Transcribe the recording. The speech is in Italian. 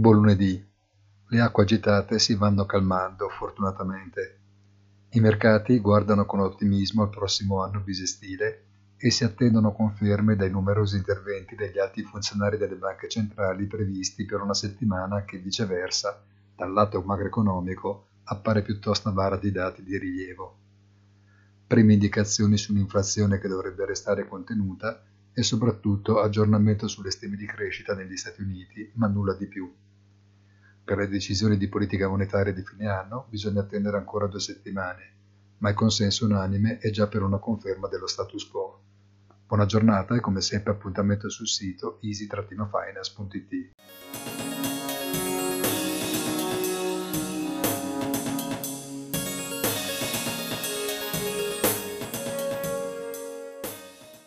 Buon lunedì. Le acque agitate si vanno calmando, fortunatamente. I mercati guardano con ottimismo al prossimo anno bisestile e si attendono conferme dai numerosi interventi degli alti funzionari delle banche centrali previsti per una settimana che viceversa, dal lato macroeconomico, appare piuttosto avara di dati di rilievo. Prime indicazioni sull'inflazione che dovrebbe restare contenuta e soprattutto aggiornamento sulle stime di crescita negli Stati Uniti, ma nulla di più. Per le decisioni di politica monetaria di fine anno bisogna attendere ancora due settimane, ma il consenso unanime è già per una conferma dello status quo. Buona giornata e come sempre appuntamento sul sito easy-finance.it.